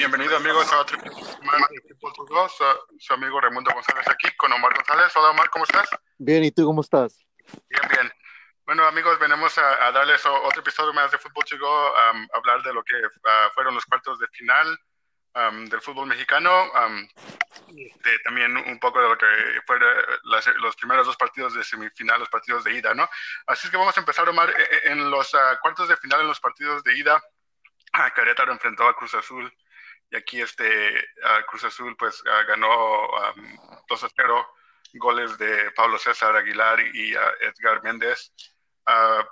Bienvenido amigos a otro semana de Fútbol 2. Su, amigo Raimundo González aquí con Omar González. Hola Omar, ¿cómo estás? Bien, ¿y tú cómo estás? Bien, bien. Bueno amigos, venimos a, darles otro episodio más de Fútbol to Go, hablar de lo que ah, fueron los cuartos de final del fútbol mexicano, también un poco de lo que fueron los primeros dos partidos de semifinal, los partidos de ida, ¿no? Así es que vamos a empezar, Omar, e, e, en los ah, cuartos de final, en los partidos de ida. Ah, Querétaro enfrentó a Cruz Azul y aquí este Cruz Azul pues ah, ganó 2 a 0 goles de Pablo César Aguilar y Edgar Méndez.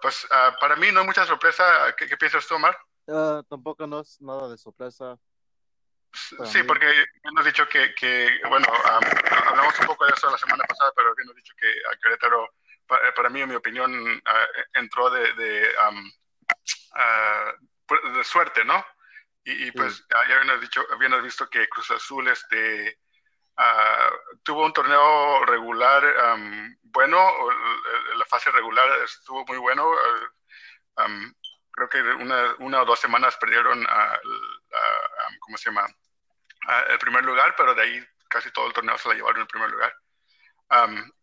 pues para mí no hay mucha sorpresa. ¿Qué, piensas tú, Omar? tampoco no es nada de sorpresa. Sí, porque hemos dicho que, que bueno, hablamos un poco de eso la semana pasada, pero hemos dicho que a Querétaro, para, mí, en mi opinión, entró de, de, de, suerte, ¿no? Y, pues ya habíamos dicho, habíamos visto que Cruz Azul este, tuvo un torneo regular bueno, la fase regular estuvo muy bueno. creo que una, una o dos semanas perdieron a, ¿cómo se llama? el primer lugar, pero de ahí casi todo el torneo se la llevaron en el primer lugar.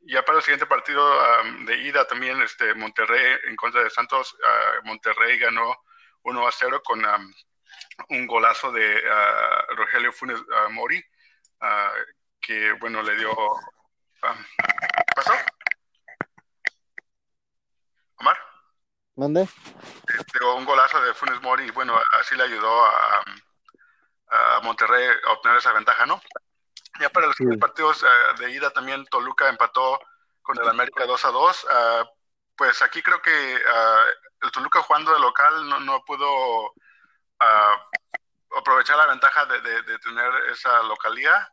ya para el siguiente partido de ida también, este, Monterrey en contra de Santos, uh, Monterrey ganó 1 a 0 con un golazo de Rogelio Funes Mori, que bueno, le dio... ¿Pasó? Omar. Dio un golazo de Funes Mori y bueno, así le ayudó a a Monterrey a obtener esa ventaja, ¿no? Ya para los partidos eh, de ida también Toluca empató con el América 2 a 2. Ah, pues aquí creo que ah, el Toluca jugando de local no, no pudo ah, aprovechar la ventaja de, tener esa localía.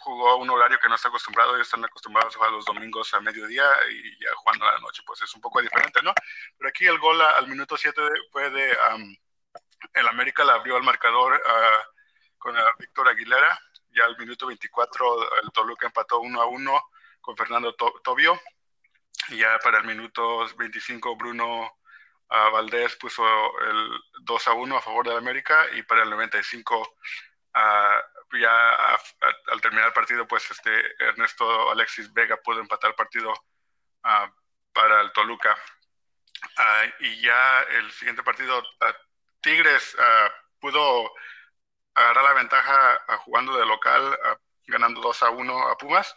jugó un horario que no está acostumbrado, ellos están acostumbrados a jugar los domingos a mediodía y ya jugando a la noche, pues es un poco diferente, ¿no? Pero aquí el gol al minuto 7 fue de el América la abrió al marcador ah, con Víctor Aguilera. Ya al minuto 24 el Toluca empató 1 a 1 con Fernando Tobio. Y ya para el minuto 25 Bruno ah, Valdés puso el 2 a 1 a favor del América y para el 95 ah, ya al terminar el partido pues este Ernesto Alexis Vega pudo empatar el partido para el Toluca. y ya el siguiente partido Tigres uh, pudo agarrar la ventaja uh, jugando de local, uh, ganando 2 a 1 a Pumas.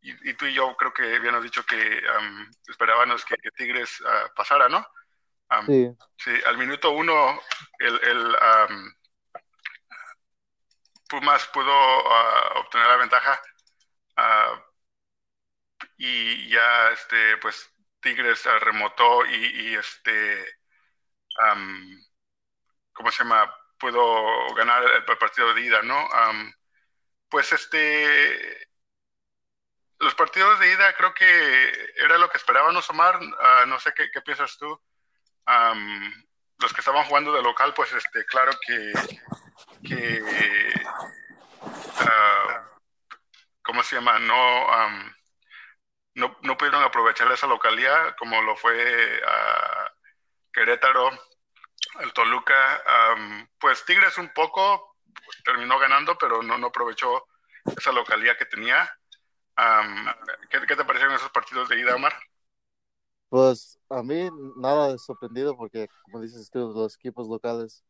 Y, y, tú y yo creo que habíamos dicho que um, esperábamos que, Tigres pasara, ¿no? Um, sí. sí. al minuto uno el, el um, Pumas pudo obtener la ventaja y ya este pues Tigres remotó y, y este ¿cómo se llama? Puedo ganar el, partido de ida, ¿no? pues este, los partidos de ida creo que era lo que esperábamos, Omar. Ah, no sé qué, piensas tú. los que estaban jugando de local, pues este, claro que, que uh, ¿cómo se llama? No, no, no, pudieron aprovechar esa localidad como lo fue uh, Querétaro, el Toluca, pues Tigres un poco terminó ganando, pero no, no aprovechó esa localidad que tenía. ¿Qué, te parecieron esos partidos de ida, Omar? Pues a mí nada de sorprendido porque, como dices tú, los equipos locales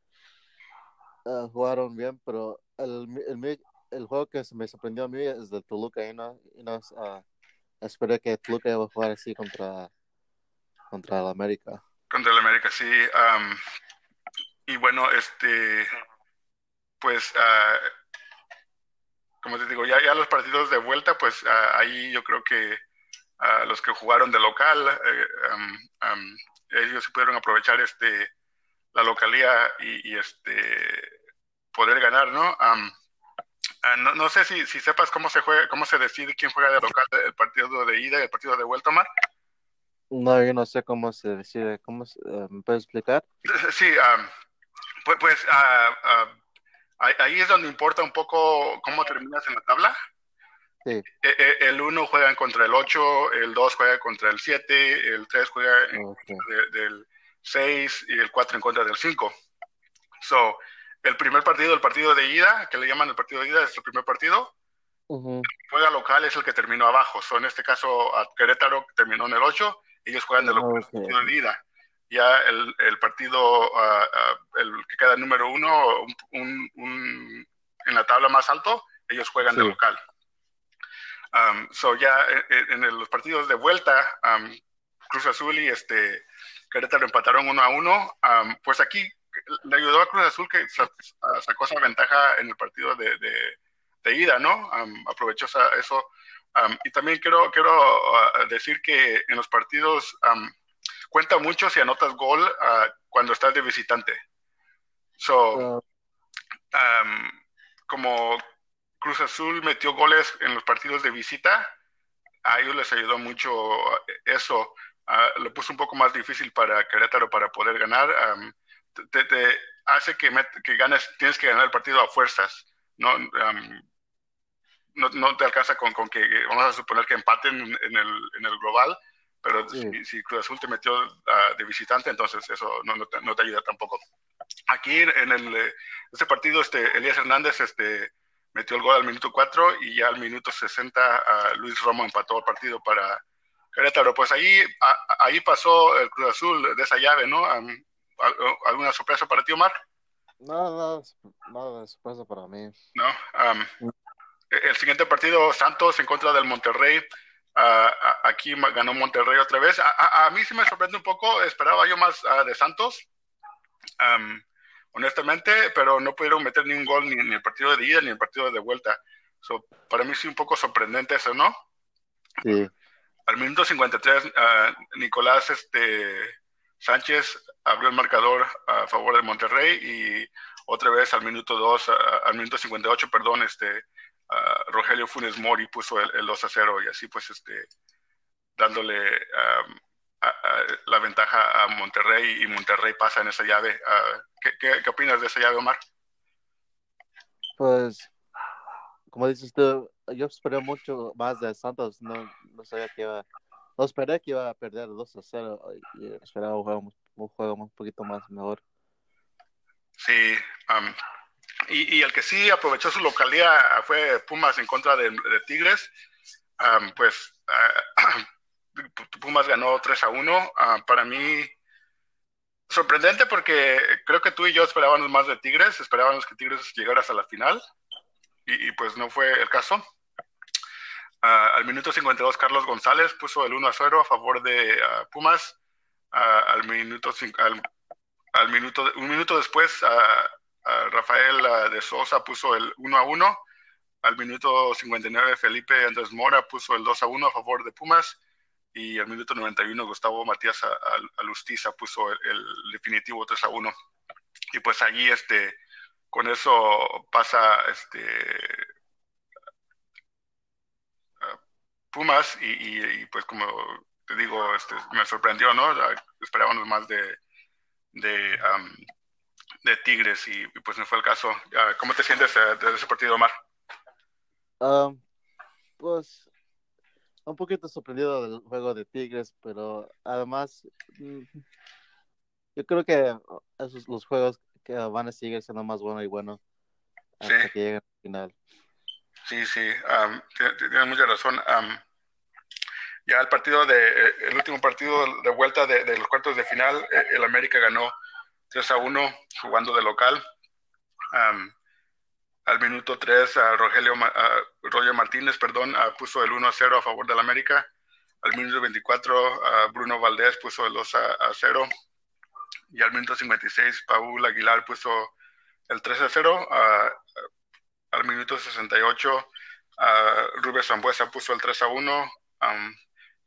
ah, jugaron bien, pero el, el, el, juego que me sorprendió a mí es del Toluca y no, y no uh, esperé que Toluca iba a jugar así contra, contra el América. Contra el América, sí. y bueno, este, pues, uh, como te digo, ya, ya los partidos de vuelta, pues ahí yo creo que los que jugaron de local, eh, ellos se pudieron aprovechar este la localía y, este poder ganar, ¿no? no, no, sé si, si sepas cómo se juega, cómo se decide quién juega de local el partido de ida y el partido de vuelta, Omar. No, yo no sé cómo se decide. ¿Cómo eh, ¿Me puedes explicar? Sí, pues, pues ahí es donde importa un poco cómo terminas en la tabla. Sí. E, e, el 1 juega contra el 8, el 2 juega contra el 7, el 3 juega en contra del 6 y el 4 en contra del 5. So, el primer partido, el partido de ida, que le llaman el partido de ida, es el primer partido. Juega local es el que terminó abajo. So, en este caso, a Querétaro terminó en el 8, ellos juegan el partido de ida. Ya el, el partido, uh, uh, el que queda número uno, un, un, en la tabla más alto, ellos juegan de local. Um, so ya en, en, los partidos de vuelta, um, Cruz Azul y este Querétaro empataron uno a uno. Um, pues aquí le ayudó a Cruz Azul que sacó esa ventaja en el partido de, de, ida, ¿no? aprovechó eso. y también quiero, quiero uh, decir que en los partidos cuenta mucho si anotas gol uh, cuando estás de visitante. So, como Cruz Azul metió goles en los partidos de visita, a ellos les ayudó mucho eso. Uh, lo puso un poco más difícil para Querétaro para poder ganar te, hace que, que, ganes, tienes que ganar el partido a fuerzas. No, no, no, te alcanza con, con, que, vamos a suponer que empaten en, el, en el global, pero si, Cruz Azul te metió ah, de visitante, entonces eso no, no, te, no, te, ayuda tampoco. Aquí en el, eh, este partido, este, Elías Hernández este, metió el gol al minuto 4 y ya al minuto 60 uh, Luis Romo empató el partido para Querétaro. Pues ahí, ahí pasó el Cruz Azul de esa llave, ¿no? ¿Alguna sorpresa para ti, Omar? No, nada, de sorpresa para mí. No. el siguiente partido, Santos en contra del Monterrey. Aquí ganó Monterrey otra vez. A, mí sí me sorprende un poco. Esperaba yo más de Santos. honestamente, pero no pudieron meter ni un gol ni, en el partido de ida ni en el partido de vuelta. para mí sí un poco sorprendente eso, ¿no? Sí. Al minuto 53, Nicolás este, Sánchez abrió el marcador a favor de Monterrey y otra vez al minuto 2, al minuto 58, perdón, este, Rogelio Funes Mori puso el, 2 a 0 y así pues este, dándole la ventaja a Monterrey y Monterrey pasa en esa llave. ¿qué, qué, opinas de esa llave, Omar? Pues, como dices tú, yo esperé mucho más de Santos, no, no sabía que iba no esperé que iba a perder 2 a 0 y esperaba un juego, un juego un poquito más mejor. Sí, y, el que sí aprovechó su localidad fue Pumas en contra de, Tigres. pues Pumas ganó 3 a 1. para mí, sorprendente porque creo que tú y yo esperábamos más de Tigres, esperábamos que Tigres llegara hasta la final y pues no fue el caso. Al minuto 52, Carlos González puso el 1 a 0 a favor de uh, Pumas. Al minuto, al, al, minuto, un minuto después, Rafael de Sosa puso el 1 a 1. Al minuto 59, Felipe Andrés Mora puso el 2 a 1 a favor de Pumas. Y al minuto 91, Gustavo Matías Alustiza puso el, el, definitivo 3 a 1. Y pues allí, este, con eso pasa este, Pumas y, pues como te digo, este, me sorprendió, ¿no? Esperábamos más de, de, de Tigres y, pues no fue el caso. ¿Cómo te sientes desde ese partido, Omar? pues un poquito sorprendido del juego de Tigres, pero además mm, yo creo que esos los juegos que van a seguir siendo más buenos y buenos hasta que lleguen al final. Sí, sí, tienes mucha razón. ya el partido de, el último partido de vuelta de, los cuartos de final, eh, el América ganó 3 a 1 jugando de local. al minuto 3, a Rogelio, Roger Martínez perdón, puso el 1 a 0 a favor del América. Al minuto 24, Bruno Valdés puso el 2 a, 0. Y al minuto 56, Paul Aguilar puso el 3 a 0 al minuto 68 uh, Rubén Zambuesa puso el 3 a 1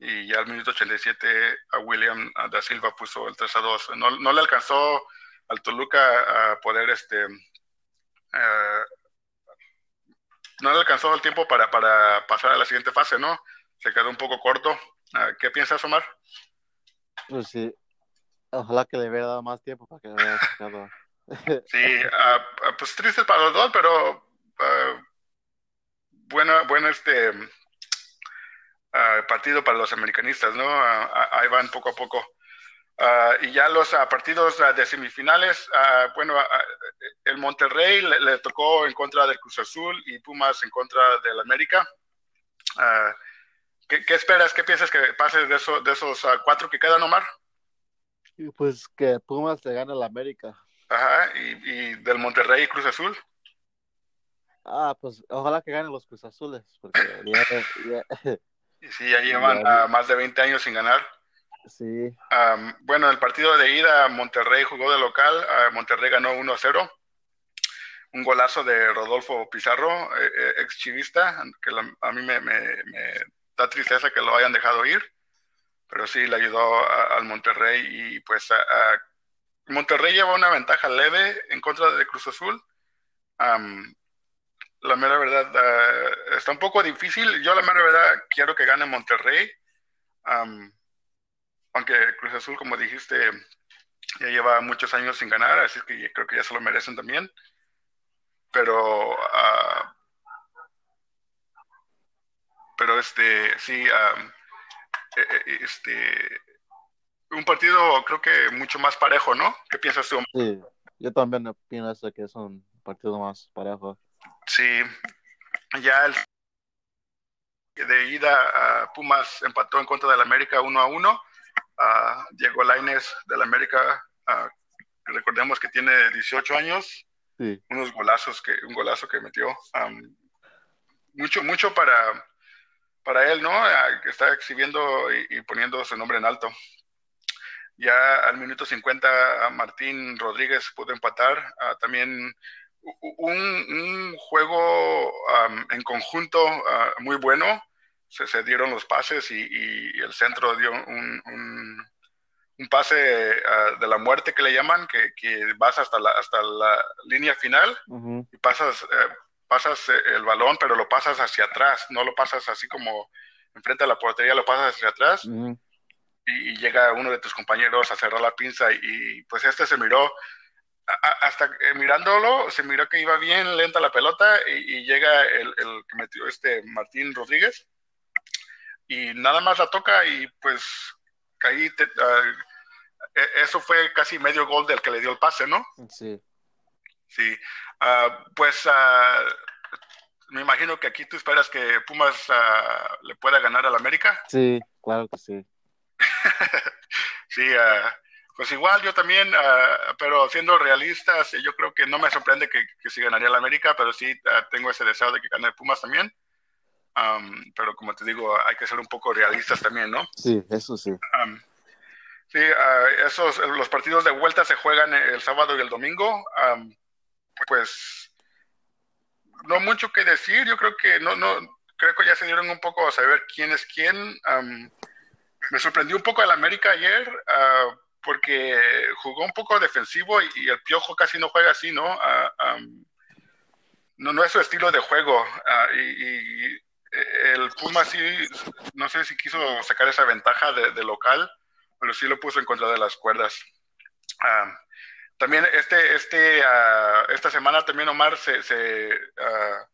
y ya al minuto 87 a William da Silva puso el 3 a 2. No, no le alcanzó al Toluca a poder este uh, no le alcanzó el tiempo para, para pasar a la siguiente fase, ¿no? Se quedó un poco corto. Uh, ¿Qué piensas, Omar? Pues sí, ojalá que le hubiera dado más tiempo para que le hubiera sacado. sí, uh, pues triste para los dos, pero buena, buena este uh, partido para los americanistas, ¿no? ahí van poco a poco. Ah, y ya los ah, partidos ah, de semifinales, bueno, el Monterrey le, tocó en contra del Cruz Azul y Pumas en contra del América. ¿qué, esperas? ¿Qué piensas que pase de, eso, de esos cuatro que quedan, Omar? Pues que Pumas le gane al América. Ajá, y, del Monterrey y Cruz Azul. Ah, pues ojalá que ganen los Cruz Azules, porque Sí, ya llevan más de 20 años sin ganar. Sí. bueno, el partido de ida, Monterrey jugó de local, Monterrey ganó 1-0. Un golazo de Rodolfo Pizarro, eh, eh, ex chivista, que a mí me, da tristeza que lo hayan dejado ir, pero sí le ayudó al Monterrey y pues Monterrey lleva una ventaja leve en contra de Cruz Azul. La mera verdad ah, está un poco difícil. Yo la mera verdad quiero que gane Monterrey aunque Cruz Azul, como dijiste, ya lleva muchos años sin ganar, así que creo que ya se lo merecen también. Pero, uh, pero este, sí, um, este, un partido creo que mucho más parejo, ¿no? ¿Qué piensas tú? Sí, yo también pienso que es un partido más parejo. Sí, ya el de ida a Pumas empató en contra del América 1 a 1 Diego Laines del América, recordemos que tiene 18 años, unos golazos que, un golazo que metió. mucho, mucho para, para él, ¿no? que está exhibiendo y, poniendo su nombre en alto. Ya al minuto 50 Martín Rodríguez pudo empatar. también un, juego en conjunto muy bueno se, se dieron los pases y, el centro dio un, un, pase ah, de la muerte que le llaman, que, que, vas hasta la, hasta la línea final y pasas, eh, pasas eh, el balón, pero lo pasas hacia atrás, no lo pasas así como enfrente a la portería, lo pasas hacia atrás. y, llega uno de tus compañeros a cerrar la pinza y, pues este se miró hasta eh, mirándolo, se miró que iba bien lenta la pelota y, llega el, el, que metió este Martín Rodríguez y nada más la toca y pues ahí ah, e, eso fue casi medio gol del que le dio el pase, ¿no? Sí. Sí. Ah, pues ah, me imagino que aquí tú esperas que Pumas le pueda ganar al América. Sí, claro que sí. sí, pues igual yo también, pero siendo realistas, yo creo que no me sorprende que, que sí ganaría el América, pero sí tengo ese deseo de que gane Pumas también pero como te digo, hay que ser un poco realistas también, ¿no? Sí, eso sí. sí, ah, esos, los partidos de vuelta se juegan el sábado y el domingo. pues no mucho que decir, yo creo que no, no, creo que ya se dieron un poco a saber quién es quién. me sorprendió un poco el América ayer, uh, porque jugó un poco defensivo y, el Piojo casi no juega así, ¿no? Uh, no, no es su estilo de juego. y, el Puma sí, no sé si quiso sacar esa ventaja de, local, pero sí lo puso en contra de las cuerdas. Ah, también este, este, uh, esta semana también Omar se, se, uh,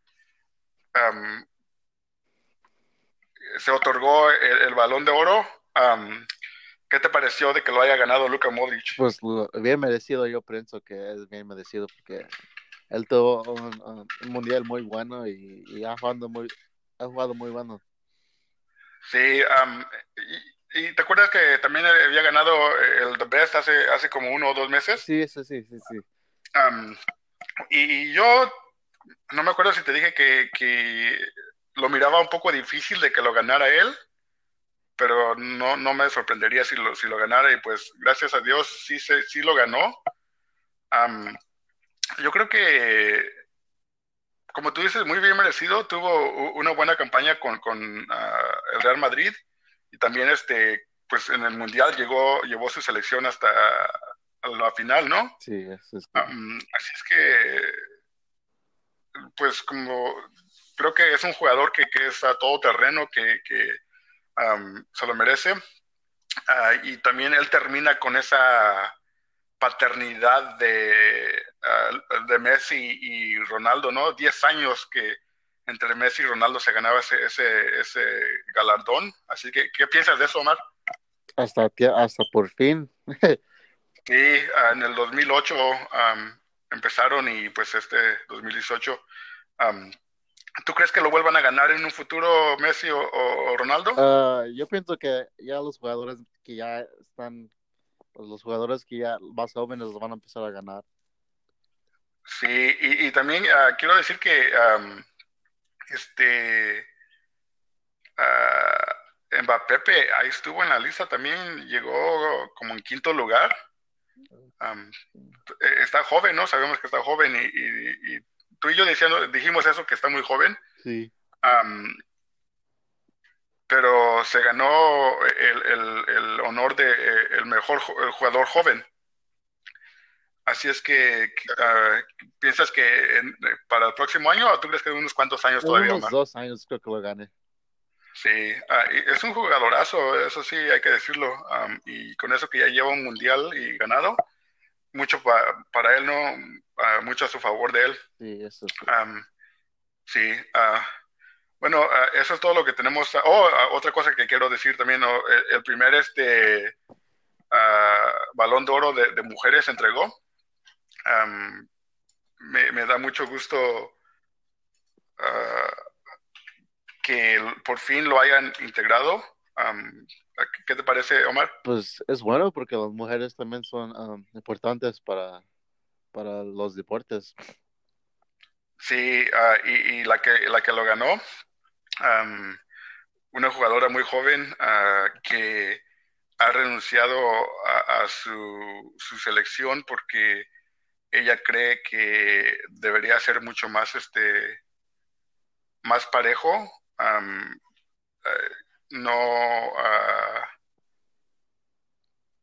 se otorgó el, balón de oro. ¿Qué te pareció de que lo haya ganado Luka Modric? Pues bien merecido, yo pienso que es bien merecido porque él tuvo un, mundial muy bueno y, y ha jugado muy, ha jugado muy bueno. Sí, y, te acuerdas que también había ganado el The Best hace, hace como uno o dos meses? Sí, sí, sí, sí. sí. y, yo no me acuerdo si te dije que, que, lo miraba un poco difícil de que lo ganara él, pero no, no me sorprendería si lo, si lo ganara y pues gracias a Dios sí, sí lo ganó. yo creo que como tú dices, muy bien merecido. Tuvo una buena campaña con, ah, el Real Madrid y también este, pues en el Mundial llegó, llevó su selección hasta la final, ¿no? Sí, es. así es que, pues como creo que es un jugador que, que es a todo terreno, que, se lo merece. Ah, y también él termina con esa paternidad de, ah, de Messi y Ronaldo, ¿no? Diez años que entre Messi y Ronaldo se ganaba ese, ese, ese galardón. Así que, ¿qué piensas de eso, Omar? Hasta, hasta por fin. sí, en el 2008 empezaron y pues este 2018. ¿Tú crees que lo vuelvan a ganar en un futuro Messi o, Ronaldo? Ah, yo pienso que ya los jugadores que ya están, pues, los jugadores que ya más jóvenes los van a empezar a ganar. Sí, y, también ah, quiero decir que este uh, Mbappé ahí estuvo en la lista también, llegó como en quinto lugar. E, está joven, ¿no? Sabemos que está joven y, tú y yo diciendo, dijimos eso, que está muy joven. Sí. pero se ganó el, honor de eh, el mejor jugador joven. Así es que, ah, ¿piensas que para el próximo año o tú crees que unos cuantos años todavía unos dos años creo que lo gane. Sí, ah, es un jugadorazo, eso sí hay que decirlo. y con eso que ya lleva un mundial y ganado, mucho para él, ¿no? Ah, mucho a su favor de él. Sí, eso sí. sí, bueno, eso es todo lo que tenemos. Oh, otra cosa que quiero decir también, el, primer este balón de oro de, de mujeres entregó me, da mucho gusto ah, que por fin lo hayan integrado. ¿Qué te parece, Omar? Pues es bueno porque las mujeres también son importantes para, para los deportes. Sí, ah, y, la, que, la que lo ganó, una jugadora muy joven ah, que ha renunciado a, su, su, selección porque ella cree que debería ser mucho más este más parejo eh, no ah,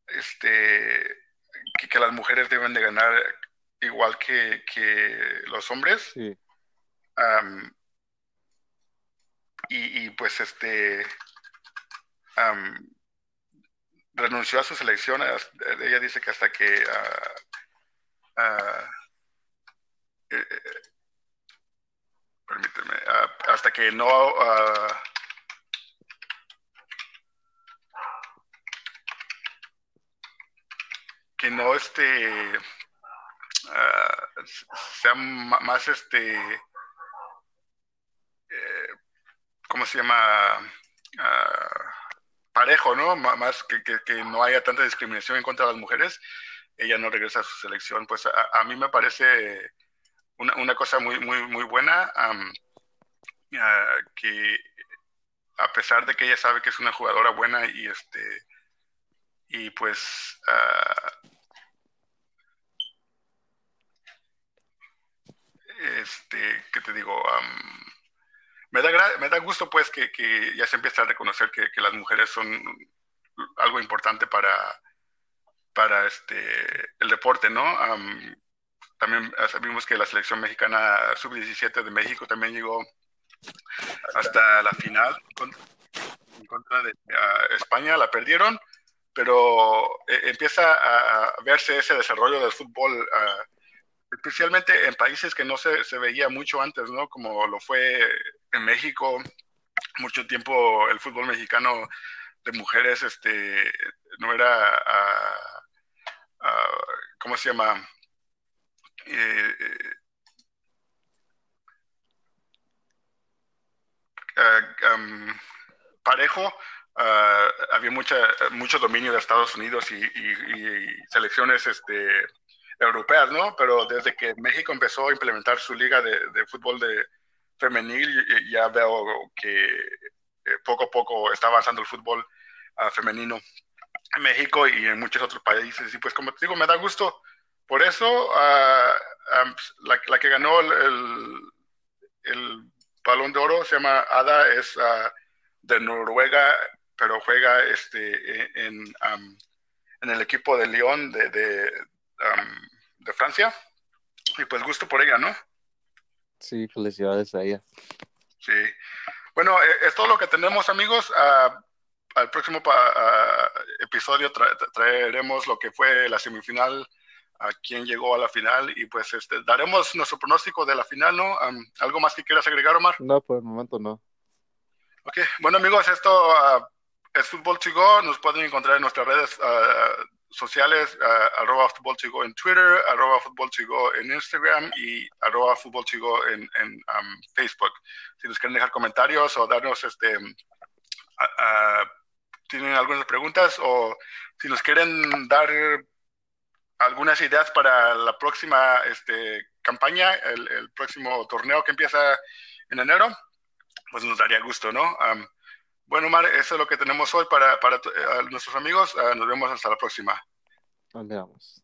este que, las mujeres deben de ganar igual que, los hombres. Y, pues este renunció a sus elecciones ella dice que hasta que eh, eh, permíteme, hasta que no ah, que este sea más este eh, ¿cómo se llama? parejo, ¿no? más que, que, no haya tanta discriminación en contra de las mujeres ella no regresa a su selección, pues a, mí me parece una, cosa muy, muy, muy buena, que a pesar de que ella sabe que es una jugadora buena y este y pues este qué te digo me da me da gusto pues que, ya se empieza a reconocer que las mujeres son algo importante para para este, el deporte, ¿no? también sabemos que la selección mexicana sub-17 de México también llegó hasta la final en contra de España, la perdieron, pero eh, empieza a verse ese desarrollo del fútbol, especialmente en países que no se, se, veía mucho antes, ¿no? Como lo fue en México, mucho tiempo el fútbol mexicano de mujeres este, no era ¿cómo se llama? Eh, eh, parejo, había mucha, mucho dominio de Estados Unidos y, selecciones este, europeas, ¿no? Pero desde que México empezó a implementar su liga de, fútbol de femenil, ya veo que eh, poco a poco está avanzando el fútbol ah, femenino en México y en muchos otros países. Y pues como te digo, me da gusto. Por eso, uh, la, que ganó el, el, balón de oro se llama Ada, es uh, de Noruega, pero juega este, en, en el equipo de Lyon de, de, de, Francia. Y pues gusto por ella, ¿no? Sí, felicidades a ella. Sí. Bueno, e, es todo lo que tenemos, amigos. Uh, al próximo episodio traeremos lo que fue la semifinal, a quién llegó a la final y pues este daremos nuestro pronóstico de la final, ¿no? ¿Algo más que quieras agregar, Omar? No, por el momento no. Ok, bueno amigos, esto ha es Fútbol Chigo. Nos pueden encontrar en nuestras redes uh, sociales, uh, arroba Fútbol Chigo en Twitter, arroba Fútbol Chigo en Instagram y arroba Fútbol Chigo en, en um, Facebook. Si nos quieren dejar comentarios o darnos este... Uh, tienen algunas preguntas o si nos quieren dar algunas ideas para la próxima este, campaña, el, próximo torneo que empieza en enero, pues nos daría gusto, ¿no? Bueno, Mar, eso es lo que tenemos hoy para, para nuestros amigos. Ah, nos vemos hasta la próxima. Nos vemos.